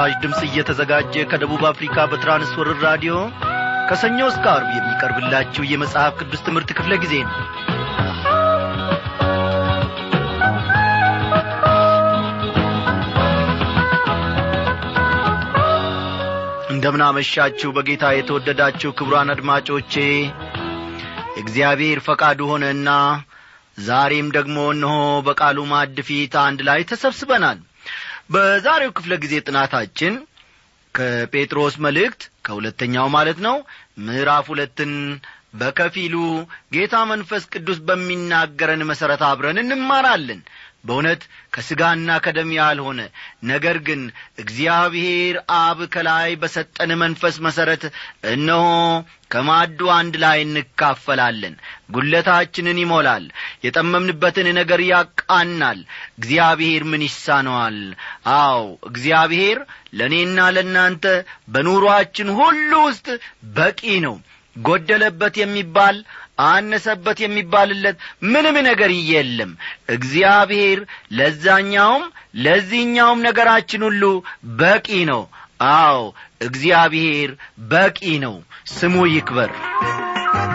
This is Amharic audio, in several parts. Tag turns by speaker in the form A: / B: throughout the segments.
A: ለምሥራች ድምፅ እየተዘጋጀ ከደቡብ አፍሪካ በትራንስወርር ራዲዮ ከሰኞ እስከ አርብ የሚቀርብላችሁ የመጽሐፍ ቅዱስ ትምህርት ክፍለ ጊዜ ነው። እንደምናመሻችሁ በጌታ የተወደዳችሁ ክቡራን አድማጮቼ እግዚአብሔር ፈቃዱ ሆነና ዛሬም ደግሞ እነሆ በቃሉ ማዕድ ፊት አንድ ላይ ተሰብስበናል በዛሬው ክፍለ ጊዜ ጥናታችን ከጴጥሮስ መልእክት ከሁለተኛው ማለት ነው ምዕራፍ ሁለትን በከፊሉ ጌታ መንፈስ ቅዱስ በሚናገረን መሠረት አብረን እንማራለን። በእውነት ከሥጋና ከደም ያልሆነ ነገር ግን እግዚአብሔር አብ ከላይ በሰጠን መንፈስ መሠረት እነሆ ከማዱ አንድ ላይ እንካፈላለን። ጒለታችንን ይሞላል። የጠመምንበትን ነገር ያቃናል። እግዚአብሔር ምን ይሳነዋል? አው እግዚአብሔር ለእኔና ለእናንተ በኑሮአችን ሁሉ ውስጥ በቂ ነው ጐደለበት የሚባል አነሰበት የሚባልለት ምንም ነገር የለም። እግዚአብሔር ለዛኛውም ለዚህኛውም ነገራችን ሁሉ በቂ ነው። አዎ እግዚአብሔር በቂ ነው። ስሙ ይክበር።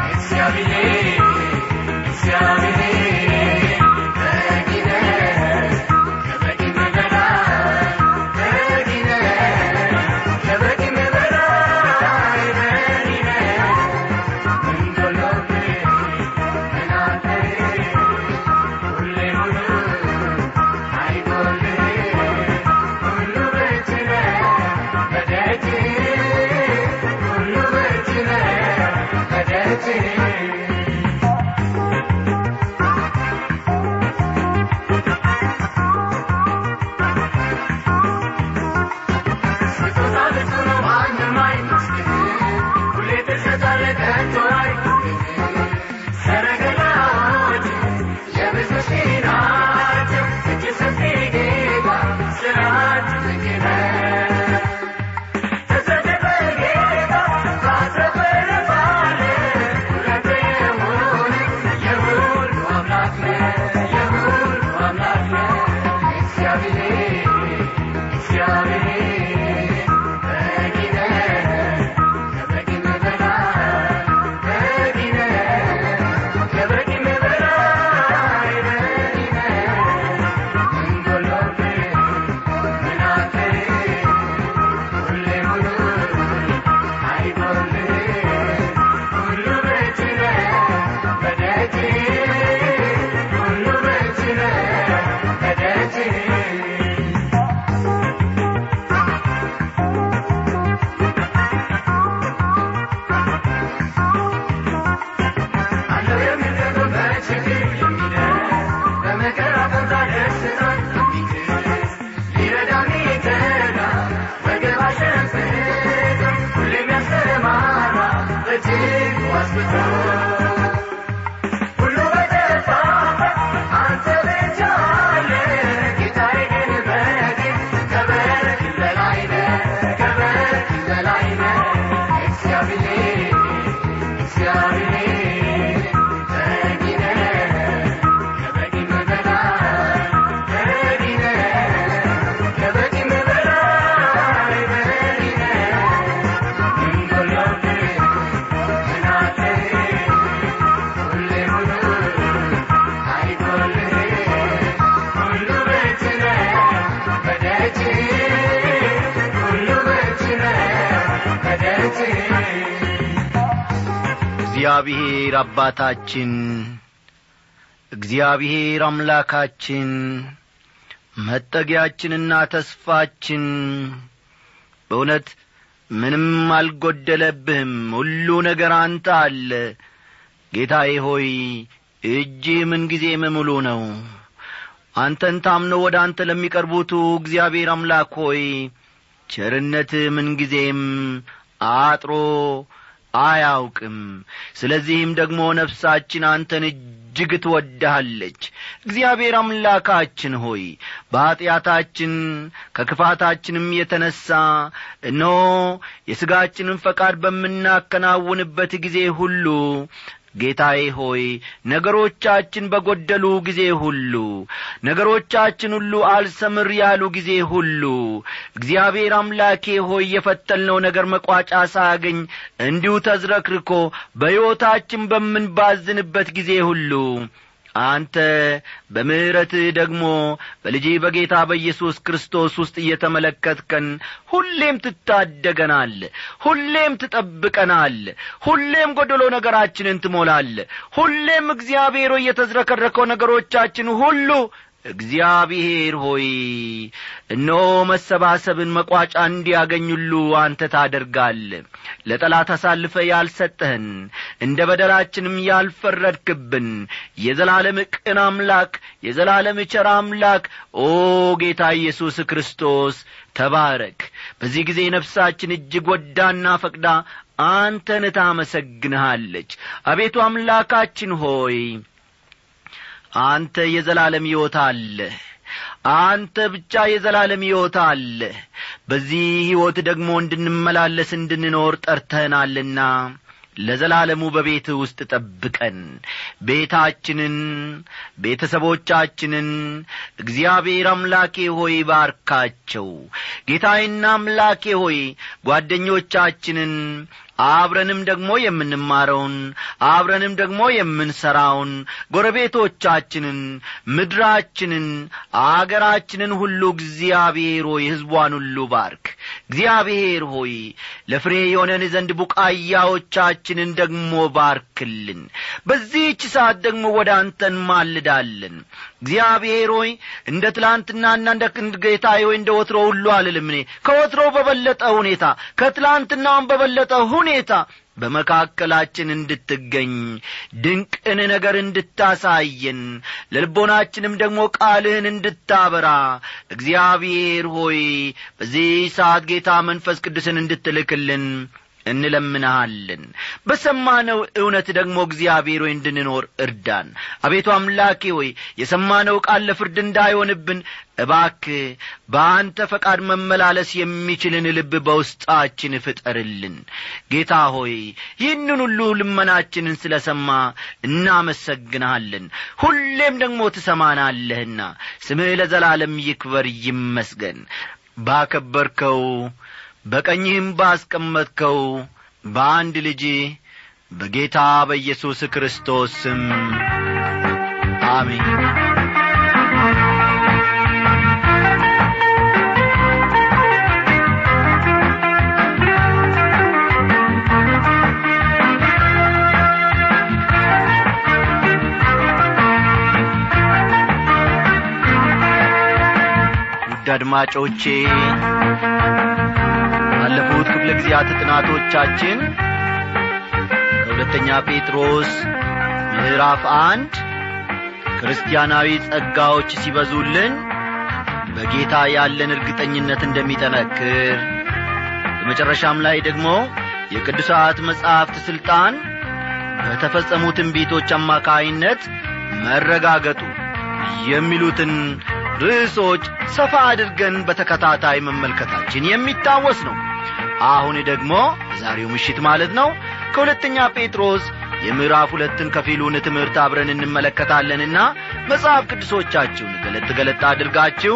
B: እግዚአብሔር እግዚአብሔር እግዚአብሔር
A: አባታችን እግዚአብሔር አምላካችን መጠጊያችንና ተስፋችን በእውነት ምንም አልጐደለብህም ሁሉ ነገር አንተ አለ። ጌታዬ ሆይ እጅ ምንጊዜም ሙሉ ነው። አንተን ታምነው ወደ አንተ ለሚቀርቡቱ እግዚአብሔር አምላክ ሆይ ቸርነት ምንጊዜም አጥሮ አያውቅም። ስለዚህም ደግሞ ነፍሳችን አንተን እጅግ ትወድሃለች። እግዚአብሔር አምላካችን ሆይ በኀጢአታችን ከክፋታችንም የተነሣ እነሆ የሥጋችንን ፈቃድ በምናከናውንበት ጊዜ ሁሉ ጌታዬ ሆይ ነገሮቻችን በጐደሉ ጊዜ ሁሉ ነገሮቻችን ሁሉ አልሰምር ያሉ ጊዜ ሁሉ እግዚአብሔር አምላኬ ሆይ የፈተልነው ነገር መቋጫ ሳያገኝ እንዲሁ ተዝረክርኮ በሕይወታችን በምንባዝንበት ጊዜ ሁሉ አንተ በምሕረትህ ደግሞ በልጅ በጌታ በኢየሱስ ክርስቶስ ውስጥ እየተመለከትከን ሁሌም ትታደገናል ሁሌም ትጠብቀናል ሁሌም ጐደሎ ነገራችንን ትሞላል ሁሌም እግዚአብሔር ሆይ የተዝረከረከው ነገሮቻችን ሁሉ እግዚአብሔር ሆይ እነሆ መሰባሰብን መቋጫ እንዲያገኙሉ አንተ ታደርጋል ለጠላት አሳልፈ ያልሰጠህን እንደ በደላችንም ያልፈረድክብን የዘላለም ቅን አምላክ የዘላለም ቸር አምላክ ኦ ጌታ ኢየሱስ ክርስቶስ ተባረክ። በዚህ ጊዜ ነፍሳችን እጅግ ወዳና ፈቅዳ አንተን ታመሰግንሃለች። አቤቱ አምላካችን ሆይ አንተ የዘላለም ሕይወት አለህ አንተ ብቻ የዘላለም ሕይወት አለ። በዚህ ሕይወት ደግሞ እንድንመላለስ እንድንኖር ጠርተህናልና ለዘላለሙ በቤት ውስጥ ጠብቀን። ቤታችንን ቤተሰቦቻችንን እግዚአብሔር አምላኬ ሆይ ባርካቸው። ጌታዬና አምላኬ ሆይ ጓደኞቻችንን አብረንም ደግሞ የምንማረውን አብረንም ደግሞ የምንሠራውን ጎረቤቶቻችንን ምድራችንን አገራችንን ሁሉ እግዚአብሔር ሆይ ሕዝቧን ሁሉ ባርክ። እግዚአብሔር ሆይ ለፍሬ የሆነን ዘንድ ቡቃያዎቻችንን ደግሞ ባርክልን። በዚህች ሰዓት ደግሞ ወደ አንተ እንማልዳለን እግዚአብሔር ሆይ እንደ ትላንትናና እንደ ጌታ ሆይ እንደ ወትሮ ሁሉ አልልም እኔ ከወትሮ በበለጠ ሁኔታ ከትላንትናውን በበለጠ ሁኔታ በመካከላችን እንድትገኝ ድንቅን ነገር እንድታሳየን ለልቦናችንም ደግሞ ቃልህን እንድታበራ እግዚአብሔር ሆይ በዚህ ሰዓት ጌታ መንፈስ ቅዱስን እንድትልክልን እንለምንሃለን። በሰማነው እውነት ደግሞ እግዚአብሔር ሆይ እንድንኖር እርዳን። አቤቱ አምላኬ ሆይ የሰማነው ቃል ለፍርድ እንዳይሆንብን እባክ በአንተ ፈቃድ መመላለስ የሚችልን ልብ በውስጣችን ፍጠርልን። ጌታ ሆይ ይህንን ሁሉ ልመናችንን ስለ ሰማ እናመሰግንሃለን። ሁሌም ደግሞ ትሰማናለህና ስምህ ለዘላለም ይክበር ይመስገን። ባከበርከው በቀኝህም ባስቀመጥከው በአንድ ልጅ በጌታ በኢየሱስ ክርስቶስ ስም አሜን። ውድ አድማጮቼ ባለፉት ክፍለ ጊዜያት ጥናቶቻችን ከሁለተኛ ጴጥሮስ ምዕራፍ አንድ ክርስቲያናዊ ጸጋዎች ሲበዙልን በጌታ ያለን እርግጠኝነት እንደሚጠነክር በመጨረሻም ላይ ደግሞ የቅዱሳት መጻሕፍት ሥልጣን በተፈጸሙ ትንቢቶች አማካይነት መረጋገጡ የሚሉትን ርዕሶች ሰፋ አድርገን በተከታታይ መመልከታችን የሚታወስ ነው አሁን ደግሞ ዛሬው ምሽት ማለት ነው። ከሁለተኛ ጴጥሮስ የምዕራፍ ሁለትን ከፊሉን ትምህርት አብረን እንመለከታለንና መጽሐፍ ቅዱሶቻችሁን ገለጥ ገለጥ አድርጋችሁ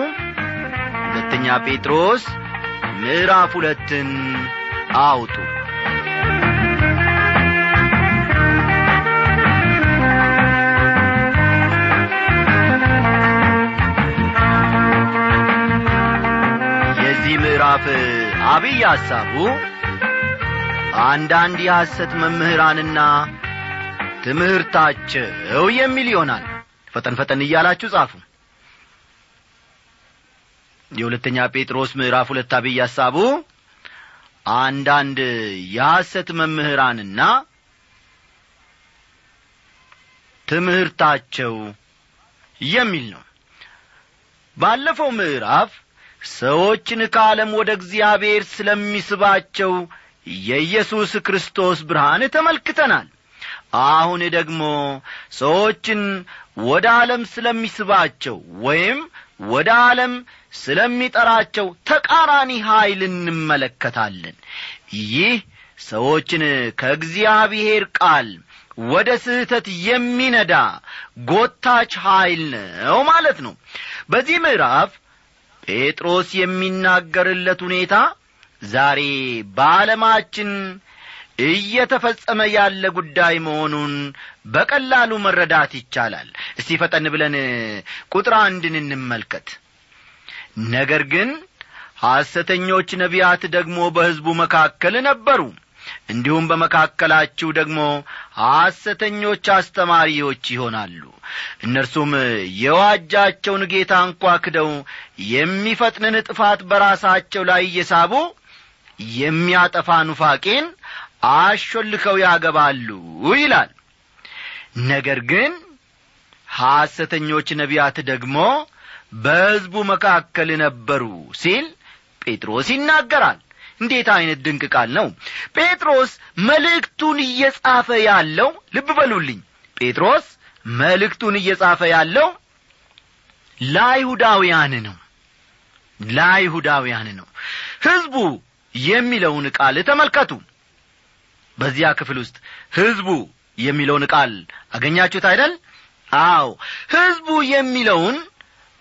A: ሁለተኛ ጴጥሮስ ምዕራፍ ሁለትን አውጡ። የዚህ ምዕራፍ አብይ ሐሳቡ አንዳንድ የሐሰት መምህራንና ትምህርታቸው የሚል ይሆናል። ፈጠን ፈጠን እያላችሁ ጻፉ። የሁለተኛ ጴጥሮስ ምዕራፍ ሁለት አብይ ሐሳቡ አንዳንድ የሐሰት መምህራንና ትምህርታቸው የሚል ነው። ባለፈው ምዕራፍ ሰዎችን ከዓለም ወደ እግዚአብሔር ስለሚስባቸው የኢየሱስ ክርስቶስ ብርሃን ተመልክተናል። አሁን ደግሞ ሰዎችን ወደ ዓለም ስለሚስባቸው ወይም ወደ ዓለም ስለሚጠራቸው ተቃራኒ ኀይል እንመለከታለን። ይህ ሰዎችን ከእግዚአብሔር ቃል ወደ ስህተት የሚነዳ ጎታች ኀይል ነው ማለት ነው። በዚህ ምዕራፍ ጴጥሮስ የሚናገርለት ሁኔታ ዛሬ በዓለማችን እየተፈጸመ ያለ ጉዳይ መሆኑን በቀላሉ መረዳት ይቻላል። እስቲ ፈጠን ብለን ቁጥር አንድን እንመልከት። ነገር ግን ሐሰተኞች ነቢያት ደግሞ በሕዝቡ መካከል ነበሩ እንዲሁም በመካከላችሁ ደግሞ ሐሰተኞች አስተማሪዎች ይሆናሉ። እነርሱም የዋጃቸውን ጌታ እንኳ ክደው የሚፈጥንን ጥፋት በራሳቸው ላይ እየሳቡ የሚያጠፋ ኑፋቄን አሾልከው ያገባሉ ይላል። ነገር ግን ሐሰተኞች ነቢያት ደግሞ በሕዝቡ መካከል ነበሩ ሲል ጴጥሮስ ይናገራል እንዴት ዐይነት ድንቅ ቃል ነው? ጴጥሮስ መልእክቱን እየጻፈ ያለው ልብ በሉልኝ። ጴጥሮስ መልእክቱን እየጻፈ ያለው ለአይሁዳውያን ነው። ለአይሁዳውያን ነው። ሕዝቡ የሚለውን ቃል ተመልከቱ። በዚያ ክፍል ውስጥ ሕዝቡ የሚለውን ቃል አገኛችሁት አይደል? አዎ። ሕዝቡ የሚለውን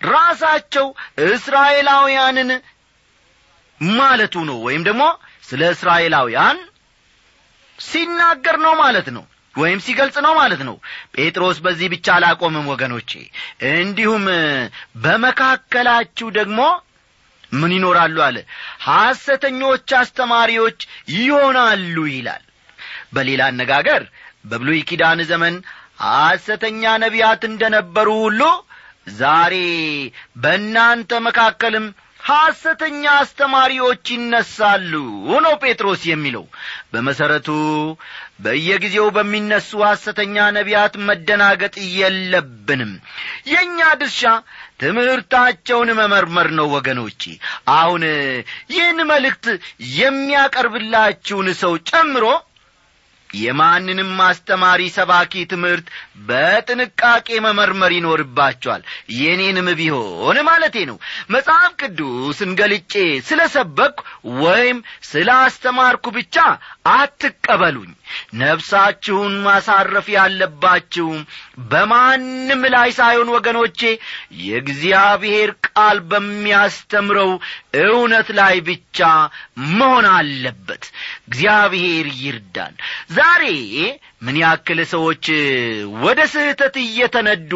A: ራሳቸው እስራኤላውያንን ማለቱ ነው ወይም ደግሞ ስለ እስራኤላውያን ሲናገር ነው ማለት ነው ወይም ሲገልጽ ነው ማለት ነው። ጴጥሮስ በዚህ ብቻ አላቆምም ወገኖቼ። እንዲሁም በመካከላችሁ ደግሞ ምን ይኖራሉ አለ? ሐሰተኞች አስተማሪዎች ይሆናሉ ይላል። በሌላ አነጋገር በብሉይ ኪዳን ዘመን ሐሰተኛ ነቢያት እንደ ነበሩ ሁሉ ዛሬ በእናንተ መካከልም ሐሰተኛ አስተማሪዎች ይነሳሉ ነው ጴጥሮስ የሚለው። በመሠረቱ በየጊዜው በሚነሱ ሐሰተኛ ነቢያት መደናገጥ የለብንም። የእኛ ድርሻ ትምህርታቸውን መመርመር ነው ወገኖቼ። አሁን ይህን መልእክት የሚያቀርብላችሁን ሰው ጨምሮ የማንንም አስተማሪ ሰባኪ ትምህርት በጥንቃቄ መመርመር ይኖርባቸዋል። የኔንም ቢሆን ማለቴ ነው። መጽሐፍ ቅዱስን ገልጬ ስለ ሰበኩ ወይም ስለ አስተማርኩ ብቻ አትቀበሉኝ። ነፍሳችሁን ማሳረፍ ያለባችሁ በማንም ላይ ሳይሆን ወገኖቼ የእግዚአብሔር ቃል በሚያስተምረው እውነት ላይ ብቻ መሆን አለበት። እግዚአብሔር ይርዳል ዛሬ ምን ያክል ሰዎች ወደ ስህተት እየተነዱ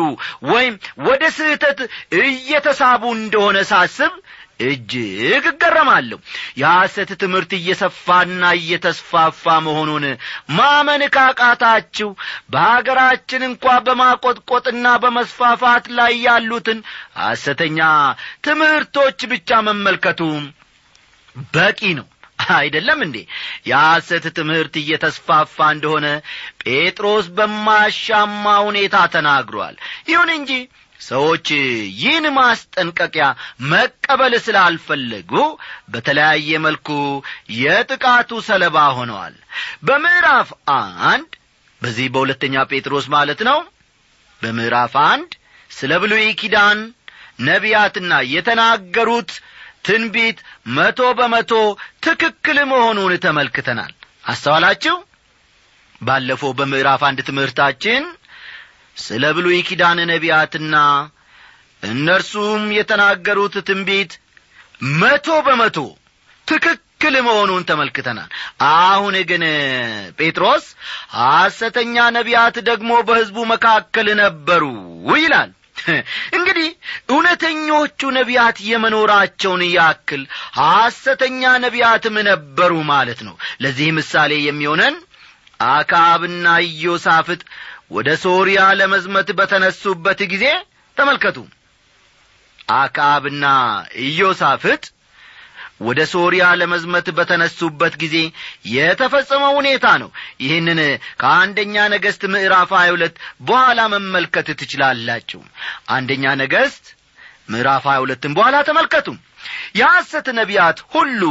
A: ወይም ወደ ስህተት እየተሳቡ እንደሆነ ሳስብ እጅግ እገረማለሁ። የሐሰት ትምህርት እየሰፋና እየተስፋፋ መሆኑን ማመን ካቃታችሁ በአገራችን እንኳ በማቆጥቆጥና በመስፋፋት ላይ ያሉትን ሐሰተኛ ትምህርቶች ብቻ መመልከቱ በቂ ነው። አይደለም እንዴ? የሐሰት ትምህርት እየተስፋፋ እንደሆነ ጴጥሮስ በማሻማ ሁኔታ ተናግሯል። ይሁን እንጂ ሰዎች ይህን ማስጠንቀቂያ መቀበል ስላልፈለጉ በተለያየ መልኩ የጥቃቱ ሰለባ ሆነዋል። በምዕራፍ አንድ በዚህ በሁለተኛ ጴጥሮስ ማለት ነው። በምዕራፍ አንድ ስለ ብሉይ ኪዳን ነቢያትና የተናገሩት ትንቢት መቶ በመቶ ትክክል መሆኑን ተመልክተናል። አስተዋላችሁ? ባለፈው በምዕራፍ አንድ ትምህርታችን ስለ ብሉይ ኪዳን ነቢያትና እነርሱም የተናገሩት ትንቢት መቶ በመቶ ትክክል መሆኑን ተመልክተናል። አሁን ግን ጴጥሮስ ሐሰተኛ ነቢያት ደግሞ በሕዝቡ መካከል ነበሩ ይላል። እንግዲህ እውነተኞቹ ነቢያት የመኖራቸውን ያክል ሐሰተኛ ነቢያትም ነበሩ ማለት ነው። ለዚህ ምሳሌ የሚሆነን አካብና ኢዮሳፍጥ ወደ ሶርያ ለመዝመት በተነሱበት ጊዜ ተመልከቱ። አካብና ኢዮሳፍጥ ወደ ሶርያ ለመዝመት በተነሱበት ጊዜ የተፈጸመው ሁኔታ ነው። ይህንን ከአንደኛ ነገሥት ምዕራፍ ሀያ ሁለት በኋላ መመልከት ትችላላችሁ። አንደኛ ነገሥት ምዕራፍ ሀያ ሁለትን በኋላ ተመልከቱ የሐሰት ነቢያት ሁሉ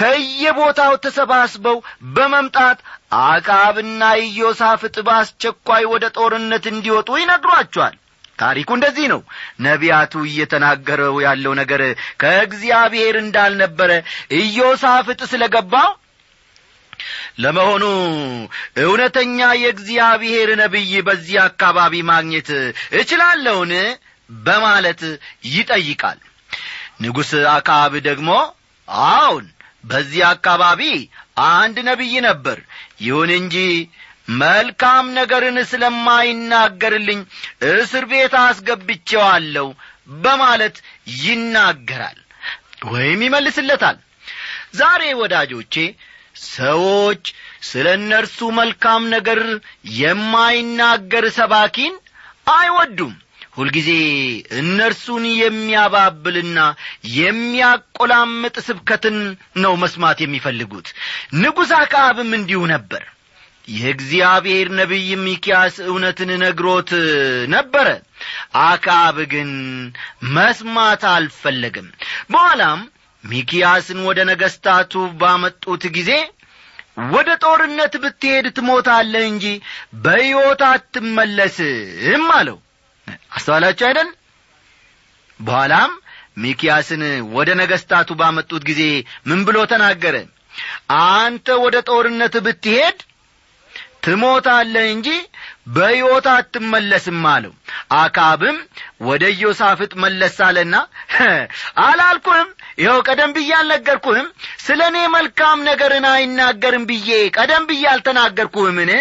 A: ከየቦታው ተሰባስበው በመምጣት አቃብና ኢዮሳፍጥ በአስቸኳይ ወደ ጦርነት እንዲወጡ ይነግሯቸዋል። ታሪኩ እንደዚህ ነው። ነቢያቱ እየተናገረው ያለው ነገር ከእግዚአብሔር እንዳልነበረ ኢዮሳፍጥ ስለ ገባው ለመሆኑ እውነተኛ የእግዚአብሔር ነቢይ በዚህ አካባቢ ማግኘት እችላለውን? በማለት ይጠይቃል ንጉሥ አካብ ደግሞ አዎን በዚህ አካባቢ አንድ ነቢይ ነበር። ይሁን እንጂ መልካም ነገርን ስለማይናገርልኝ እስር ቤት አስገብቼዋለሁ በማለት ይናገራል ወይም ይመልስለታል። ዛሬ ወዳጆቼ ሰዎች ስለ እነርሱ መልካም ነገር የማይናገር ሰባኪን አይወዱም ሁልጊዜ እነርሱን የሚያባብልና የሚያቆላምጥ ስብከትን ነው መስማት የሚፈልጉት። ንጉሥ አክዓብም እንዲሁ ነበር። የእግዚአብሔር ነቢይ ሚኪያስ እውነትን ነግሮት ነበረ። አክዓብ ግን መስማት አልፈለግም በኋላም ሚኪያስን ወደ ነገሥታቱ ባመጡት ጊዜ ወደ ጦርነት ብትሄድ ትሞታለህ እንጂ በሕይወት አትመለስም አለው አስተዋላችሁ አይደል? በኋላም ሚኪያስን ወደ ነገሥታቱ ባመጡት ጊዜ ምን ብሎ ተናገረ? አንተ ወደ ጦርነት ብትሄድ ትሞታለህ እንጂ በሕይወት አትመለስም አለው። አካብም ወደ ኢዮሳፍጥ መለስ አለና አላልኩህም። ይኸው ቀደም ብዬ አልነገርኩህም። ስለ እኔ መልካም ነገርን አይናገርም ብዬ ቀደም ብዬ አልተናገርኩህምን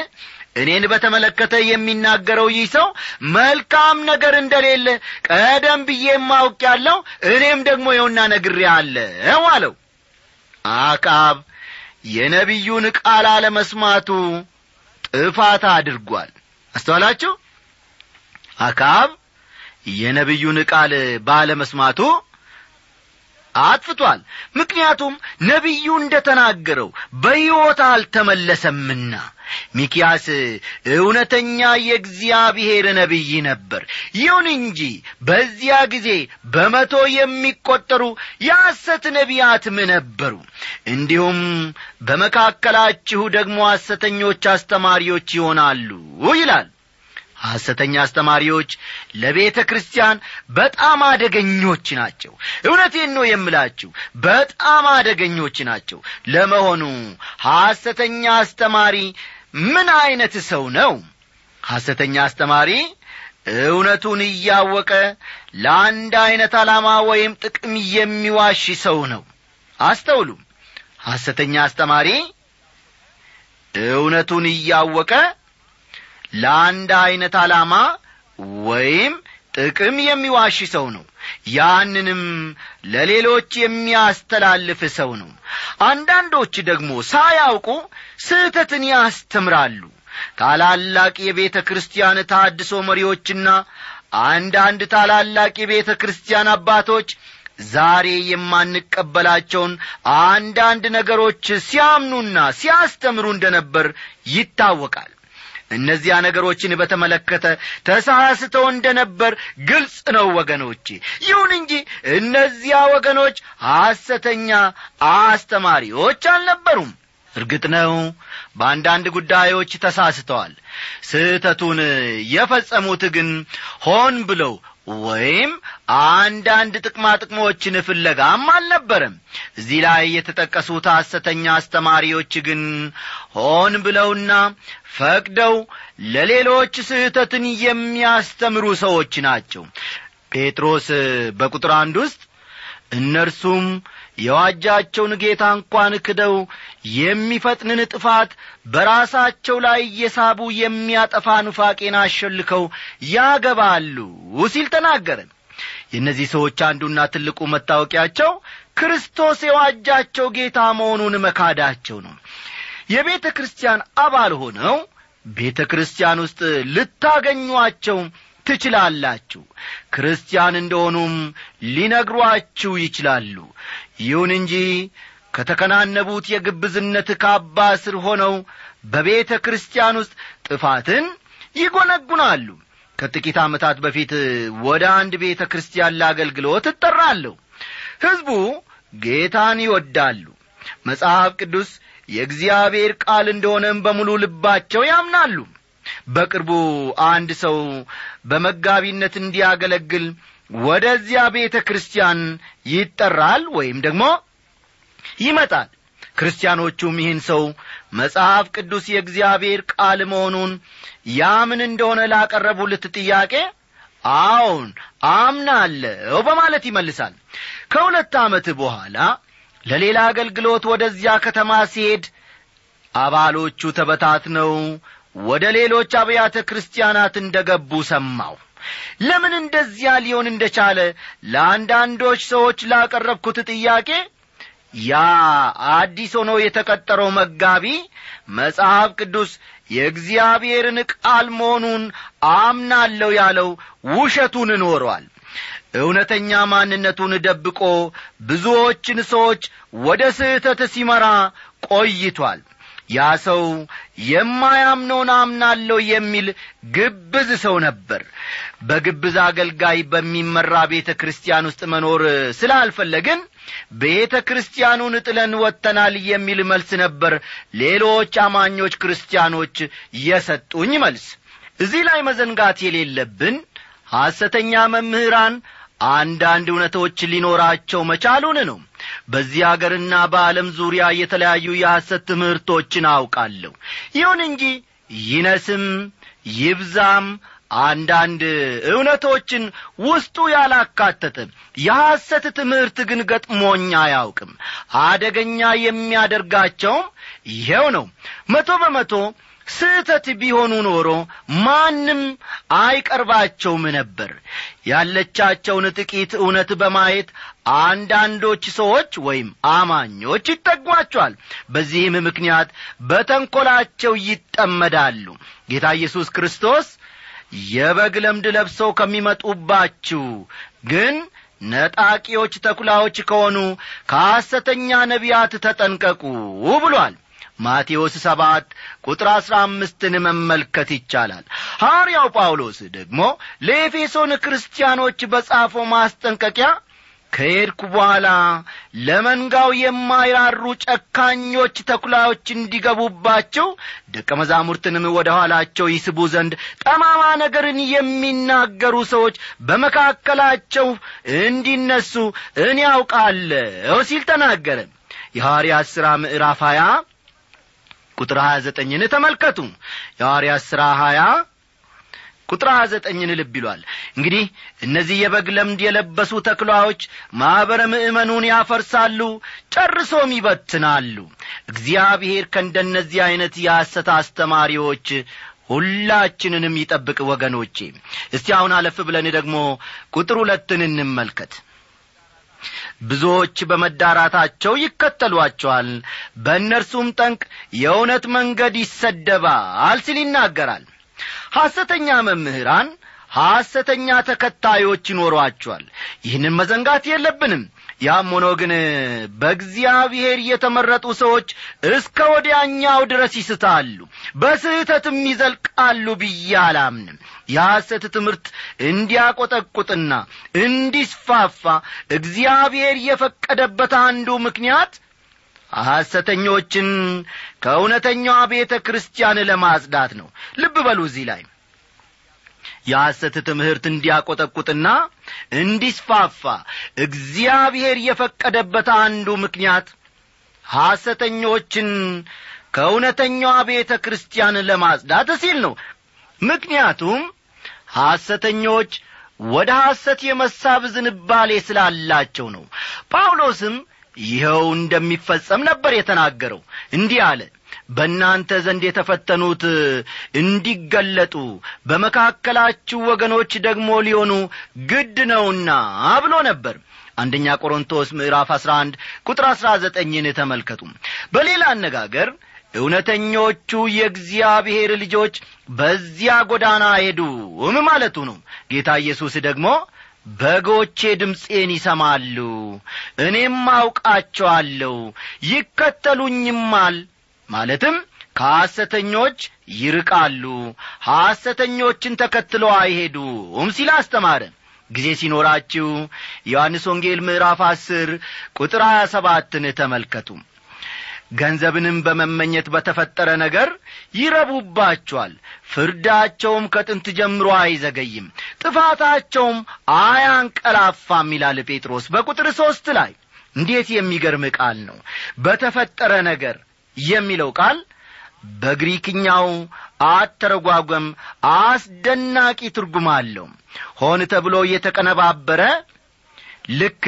A: እኔን በተመለከተ የሚናገረው ይህ ሰው መልካም ነገር እንደሌለ ቀደም ብዬ ማውቅ ያለው እኔም ደግሞ የውና ነግሬ አለው። አለው አካብ የነቢዩን ቃል አለመስማቱ ጥፋት አድርጓል። አስተዋላችሁ? አካብ የነቢዩን ቃል ባለመስማቱ አጥፍቷል። ምክንያቱም ነቢዩ እንደ ተናገረው በሕይወት አልተመለሰምና ሚኪያስ እውነተኛ የእግዚአብሔር ነቢይ ነበር። ይሁን እንጂ በዚያ ጊዜ በመቶ የሚቈጠሩ የሐሰት ነቢያትም ነበሩ። እንዲሁም በመካከላችሁ ደግሞ ሐሰተኞች አስተማሪዎች ይሆናሉ ይላል። ሐሰተኛ አስተማሪዎች ለቤተ ክርስቲያን በጣም አደገኞች ናቸው። እውነቴን ነው የምላችሁ በጣም አደገኞች ናቸው። ለመሆኑ ሐሰተኛ አስተማሪ ምን ዐይነት ሰው ነው? ሐሰተኛ አስተማሪ እውነቱን እያወቀ ለአንድ ዐይነት ዓላማ ወይም ጥቅም የሚዋሽ ሰው ነው። አስተውሉ ሐሰተኛ አስተማሪ እውነቱን እያወቀ ለአንድ ዐይነት ዓላማ ወይም ጥቅም የሚዋሽ ሰው ነው። ያንንም ለሌሎች የሚያስተላልፍ ሰው ነው። አንዳንዶች ደግሞ ሳያውቁ ስህተትን ያስተምራሉ። ታላላቅ የቤተ ክርስቲያን ታድሶ መሪዎችና አንዳንድ ታላላቅ የቤተ ክርስቲያን አባቶች ዛሬ የማንቀበላቸውን አንዳንድ ነገሮች ሲያምኑና ሲያስተምሩ እንደነበር ይታወቃል እነዚያ ነገሮችን በተመለከተ ተሳስተው እንደ ነበር ግልጽ ነው ወገኖቼ። ይሁን እንጂ እነዚያ ወገኖች ሐሰተኛ አስተማሪዎች አልነበሩም። እርግጥ ነው በአንዳንድ ጉዳዮች ተሳስተዋል። ስህተቱን የፈጸሙት ግን ሆን ብለው ወይም አንዳንድ ጥቅማ ጥቅሞችን ፍለጋም አልነበረም። እዚህ ላይ የተጠቀሱት ሐሰተኛ አስተማሪዎች ግን ሆን ብለውና ፈቅደው ለሌሎች ስህተትን የሚያስተምሩ ሰዎች ናቸው። ጴጥሮስ በቁጥር አንድ ውስጥ እነርሱም የዋጃቸውን ጌታ እንኳን ክደው የሚፈጥንን ጥፋት በራሳቸው ላይ እየሳቡ የሚያጠፋ ኑፋቄን አሸልከው ያገባሉ ሲል ተናገረ የእነዚህ ሰዎች አንዱና ትልቁ መታወቂያቸው ክርስቶስ የዋጃቸው ጌታ መሆኑን መካዳቸው ነው። የቤተ ክርስቲያን አባል ሆነው ቤተ ክርስቲያን ውስጥ ልታገኟቸው ትችላላችሁ። ክርስቲያን እንደሆኑም ሊነግሯችሁ ይችላሉ። ይሁን እንጂ ከተከናነቡት የግብዝነት ካባ ስር ሆነው በቤተ ክርስቲያን ውስጥ ጥፋትን ይጐነጉናሉ። ከጥቂት ዓመታት በፊት ወደ አንድ ቤተ ክርስቲያን ለአገልግሎት እጠራለሁ። ሕዝቡ ጌታን ይወዳሉ። መጽሐፍ ቅዱስ የእግዚአብሔር ቃል እንደሆነም በሙሉ ልባቸው ያምናሉ በቅርቡ አንድ ሰው በመጋቢነት እንዲያገለግል ወደዚያ ቤተ ክርስቲያን ይጠራል ወይም ደግሞ ይመጣል። ክርስቲያኖቹም ይህን ሰው መጽሐፍ ቅዱስ የእግዚአብሔር ቃል መሆኑን ያምን እንደሆነ ላቀረቡልት ጥያቄ አዎን አምናለሁ በማለት ይመልሳል። ከሁለት ዓመት በኋላ ለሌላ አገልግሎት ወደዚያ ከተማ ሲሄድ አባሎቹ ተበታትነው ወደ ሌሎች አብያተ ክርስቲያናት እንደ ገቡ ሰማው ለምን እንደዚያ ሊሆን እንደ ቻለ ለአንዳንዶች ሰዎች ላቀረብኩት ጥያቄ ያ አዲስ ሆኖ የተቀጠረው መጋቢ መጽሐፍ ቅዱስ የእግዚአብሔርን ቃል መሆኑን አምናለሁ ያለው ውሸቱን ኖሯል። እውነተኛ ማንነቱን ደብቆ ብዙዎችን ሰዎች ወደ ስህተት ሲመራ ቆይቷል ያ ሰው የማያምነውን አምናለሁ የሚል ግብዝ ሰው ነበር። በግብዝ አገልጋይ በሚመራ ቤተ ክርስቲያን ውስጥ መኖር ስላልፈለግን ቤተ ክርስቲያኑን ጥለን ወጥተናል የሚል መልስ ነበር ሌሎች አማኞች ክርስቲያኖች የሰጡኝ መልስ። እዚህ ላይ መዘንጋት የሌለብን ሐሰተኛ መምህራን አንዳንድ እውነቶች ሊኖራቸው መቻሉን ነው በዚህ አገርና በዓለም ዙሪያ የተለያዩ የሐሰት ትምህርቶችን አውቃለሁ። ይሁን እንጂ ይነስም ይብዛም አንዳንድ እውነቶችን ውስጡ ያላካተተ የሐሰት ትምህርት ግን ገጥሞኛ አያውቅም። አደገኛ የሚያደርጋቸውም ይኸው ነው። መቶ በመቶ ስህተት ቢሆኑ ኖሮ ማንም አይቀርባቸውም ነበር። ያለቻቸውን ጥቂት እውነት በማየት አንዳንዶች ሰዎች ወይም አማኞች ይጠጓቸዋል። በዚህም ምክንያት በተንኰላቸው ይጠመዳሉ። ጌታ ኢየሱስ ክርስቶስ የበግ ለምድ ለብሰው ከሚመጡባችሁ ግን ነጣቂዎች ተኩላዎች ከሆኑ ከሐሰተኛ ነቢያት ተጠንቀቁ ብሏል ማቴዎስ ሰባት ቁጥር አሥራ አምስትን መመልከት ይቻላል። ሐዋርያው ጳውሎስ ደግሞ ለኤፌሶን ክርስቲያኖች በጻፈው ማስጠንቀቂያ ከሄድኩ በኋላ ለመንጋው የማይራሩ ጨካኞች ተኩላዎች እንዲገቡባቸው ደቀ መዛሙርትንም ወደ ኋላቸው ይስቡ ዘንድ ጠማማ ነገርን የሚናገሩ ሰዎች በመካከላቸው እንዲነሱ እኔ ያውቃለሁ ሲል ተናገረ። የሐዋርያት ሥራ ምዕራፍ ሀያ ቁጥር ሀያ ዘጠኝን ተመልከቱ። የሐዋርያት ሥራ ሀያ ቁጥር ሀያ ዘጠኝን ልብ ይሏል። እንግዲህ እነዚህ የበግ ለምድ የለበሱ ተክሏዎች ማኅበረ ምእመኑን ያፈርሳሉ ጨርሶም ይበትናሉ። እግዚአብሔር ከእንደነዚህ ዐይነት የሐሰት አስተማሪዎች ሁላችንንም ይጠብቅ ወገኖቼ። እስቲ አሁን አለፍ ብለን ደግሞ ቁጥር ሁለትን እንመልከት ብዙዎች በመዳራታቸው ይከተሏቸዋል። በእነርሱም ጠንቅ የእውነት መንገድ ይሰደባል ሲል ይናገራል። ሐሰተኛ መምህራን ሐሰተኛ ተከታዮች ይኖሯቸዋል። ይህንን መዘንጋት የለብንም። ያም ሆኖ ግን በእግዚአብሔር የተመረጡ ሰዎች እስከ ወዲያኛው ድረስ ይስታሉ በስህተትም ይዘልቃሉ ብዬ አላምንም የሐሰት ትምህርት እንዲያቈጠቁጥና እንዲስፋፋ እግዚአብሔር የፈቀደበት አንዱ ምክንያት ሐሰተኞችን ከእውነተኛዋ ቤተ ክርስቲያን ለማጽዳት ነው። ልብ በሉ እዚህ ላይ። የሐሰት ትምህርት እንዲያቈጠቁጥና እንዲስፋፋ እግዚአብሔር የፈቀደበት አንዱ ምክንያት ሐሰተኞችን ከእውነተኛዋ ቤተ ክርስቲያን ለማጽዳት ሲል ነው። ምክንያቱም ሐሰተኞች ወደ ሐሰት የመሳብ ዝንባሌ ስላላቸው ነው። ጳውሎስም ይኸው እንደሚፈጸም ነበር የተናገረው። እንዲህ አለ በእናንተ ዘንድ የተፈተኑት እንዲገለጡ በመካከላችሁ ወገኖች ደግሞ ሊሆኑ ግድ ነውና ብሎ ነበር። አንደኛ ቆሮንቶስ ምዕራፍ አሥራ አንድ ቁጥር አሥራ ዘጠኝን ተመልከቱ። በሌላ አነጋገር እውነተኞቹ የእግዚአብሔር ልጆች በዚያ ጎዳና አይሄዱም ማለቱ ነው ጌታ ኢየሱስ ደግሞ በጎቼ ድምፄን ይሰማሉ እኔም አውቃቸዋለሁ ይከተሉኝማል ማለትም ከሐሰተኞች ይርቃሉ ሐሰተኞችን ተከትለው አይሄዱም ሲል አስተማረ። ጊዜ ሲኖራችሁ ዮሐንስ ወንጌል ምዕራፍ አስር ቁጥር ሀያ ሰባትን ተመልከቱ ገንዘብንም በመመኘት በተፈጠረ ነገር ይረቡባቸዋል። ፍርዳቸውም ከጥንት ጀምሮ አይዘገይም። ጥፋታቸውም አያንቀላፋም ይላል ጴጥሮስ በቁጥር ሦስት ላይ። እንዴት የሚገርም ቃል ነው። በተፈጠረ ነገር የሚለው ቃል በግሪክኛው አተረጓጓም አስደናቂ ትርጉም አለው። ሆን ተብሎ የተቀነባበረ ልክ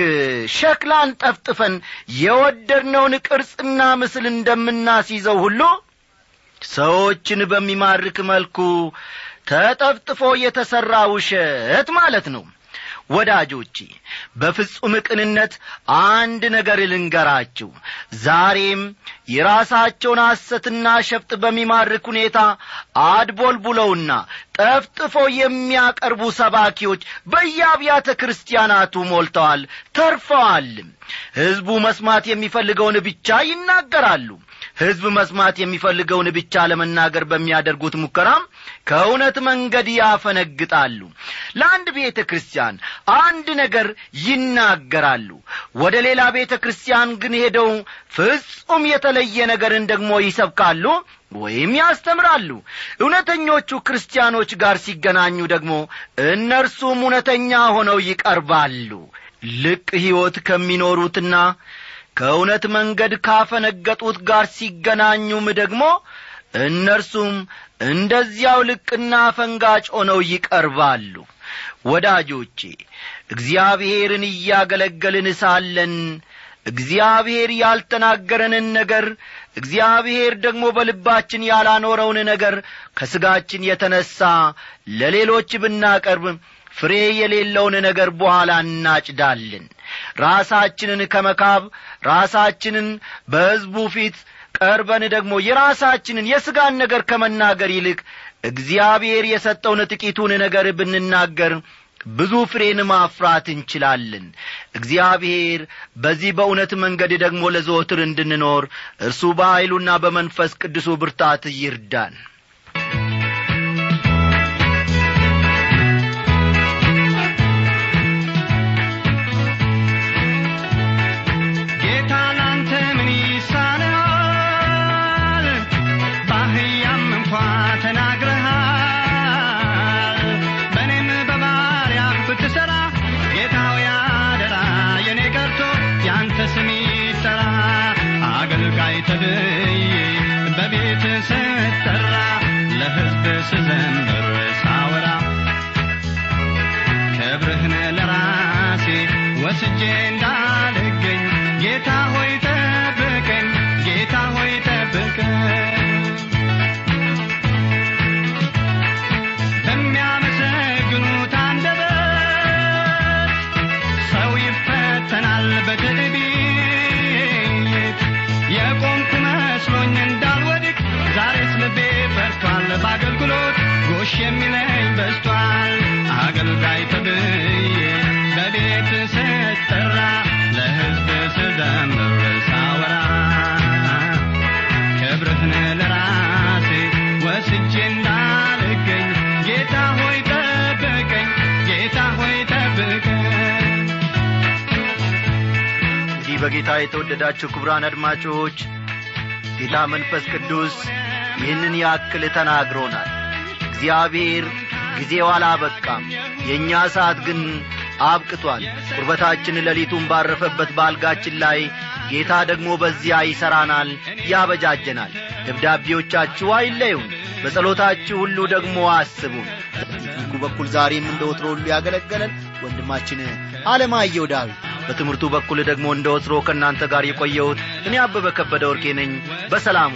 A: ሸክላን ጠፍጥፈን የወደድነውን ቅርጽና ምስል እንደምናስይዘው ሁሉ ሰዎችን በሚማርክ መልኩ ተጠፍጥፎ የተሠራ ውሸት ማለት ነው። ወዳጆቼ በፍጹም ቅንነት አንድ ነገር ልንገራችሁ። ዛሬም የራሳቸውን ሐሰትና ሸፍጥ በሚማርክ ሁኔታ አድቦልቡለውና ጠፍጥፎ የሚያቀርቡ ሰባኪዎች በየአብያተ ክርስቲያናቱ ሞልተዋል ተርፈዋልም ሕዝቡ መስማት የሚፈልገውን ብቻ ይናገራሉ። ሕዝብ መስማት የሚፈልገውን ብቻ ለመናገር በሚያደርጉት ሙከራም ከእውነት መንገድ ያፈነግጣሉ። ለአንድ ቤተ ክርስቲያን አንድ ነገር ይናገራሉ። ወደ ሌላ ቤተ ክርስቲያን ግን ሄደው ፍጹም የተለየ ነገርን ደግሞ ይሰብካሉ ወይም ያስተምራሉ። እውነተኞቹ ክርስቲያኖች ጋር ሲገናኙ ደግሞ እነርሱም እውነተኛ ሆነው ይቀርባሉ። ልቅ ሕይወት ከሚኖሩትና ከእውነት መንገድ ካፈነገጡት ጋር ሲገናኙም ደግሞ እነርሱም እንደዚያው ልቅና ፈንጋጭ ሆነው ይቀርባሉ። ወዳጆቼ እግዚአብሔርን እያገለገልን ሳለን እግዚአብሔር ያልተናገረንን ነገር እግዚአብሔር ደግሞ በልባችን ያላኖረውን ነገር ከሥጋችን የተነሣ ለሌሎች ብናቀርብ ፍሬ የሌለውን ነገር በኋላ እናጭዳለን። ራሳችንን ከመካብ ራሳችንን በሕዝቡ ፊት ቀርበን ደግሞ የራሳችንን የሥጋን ነገር ከመናገር ይልቅ እግዚአብሔር የሰጠውን ጥቂቱን ነገር ብንናገር ብዙ ፍሬን ማፍራት እንችላለን። እግዚአብሔር በዚህ በእውነት መንገድ ደግሞ ለዘወትር እንድንኖር እርሱ በኀይሉና በመንፈስ ቅዱሱ ብርታት ይርዳን once. በጌታ የተወደዳችሁ ክቡራን አድማጮች ጌታ መንፈስ ቅዱስ ይህንን ያክል ተናግሮናል። እግዚአብሔር ጊዜው አላበቃም የእኛ ሰዓት ግን አብቅቷል። ቁርበታችን ሌሊቱን ባረፈበት በአልጋችን ላይ ጌታ ደግሞ በዚያ ይሠራናል ያበጃጀናል። ደብዳቤዎቻችሁ አይለዩን በጸሎታችሁ ሁሉ ደግሞ አስቡን። በኩል ዛሬም እንደ ወትሮ ሁሉ ያገለገለን ወንድማችን አለማየሁ ዳዊት በትምህርቱ በኩል ደግሞ እንደ ወትሮ ከእናንተ ጋር የቆየሁት እኔ አበበ ከበደ ወርቄ ነኝ። በሰላሙ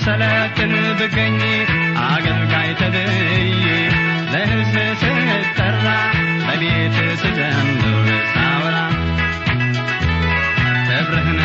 C: ስሰለጥን ብገኝ አገልጋይ ተብዬ ለሕዝብ ስጠራ በቤት ስጀምር ሳወራ ክብርህነ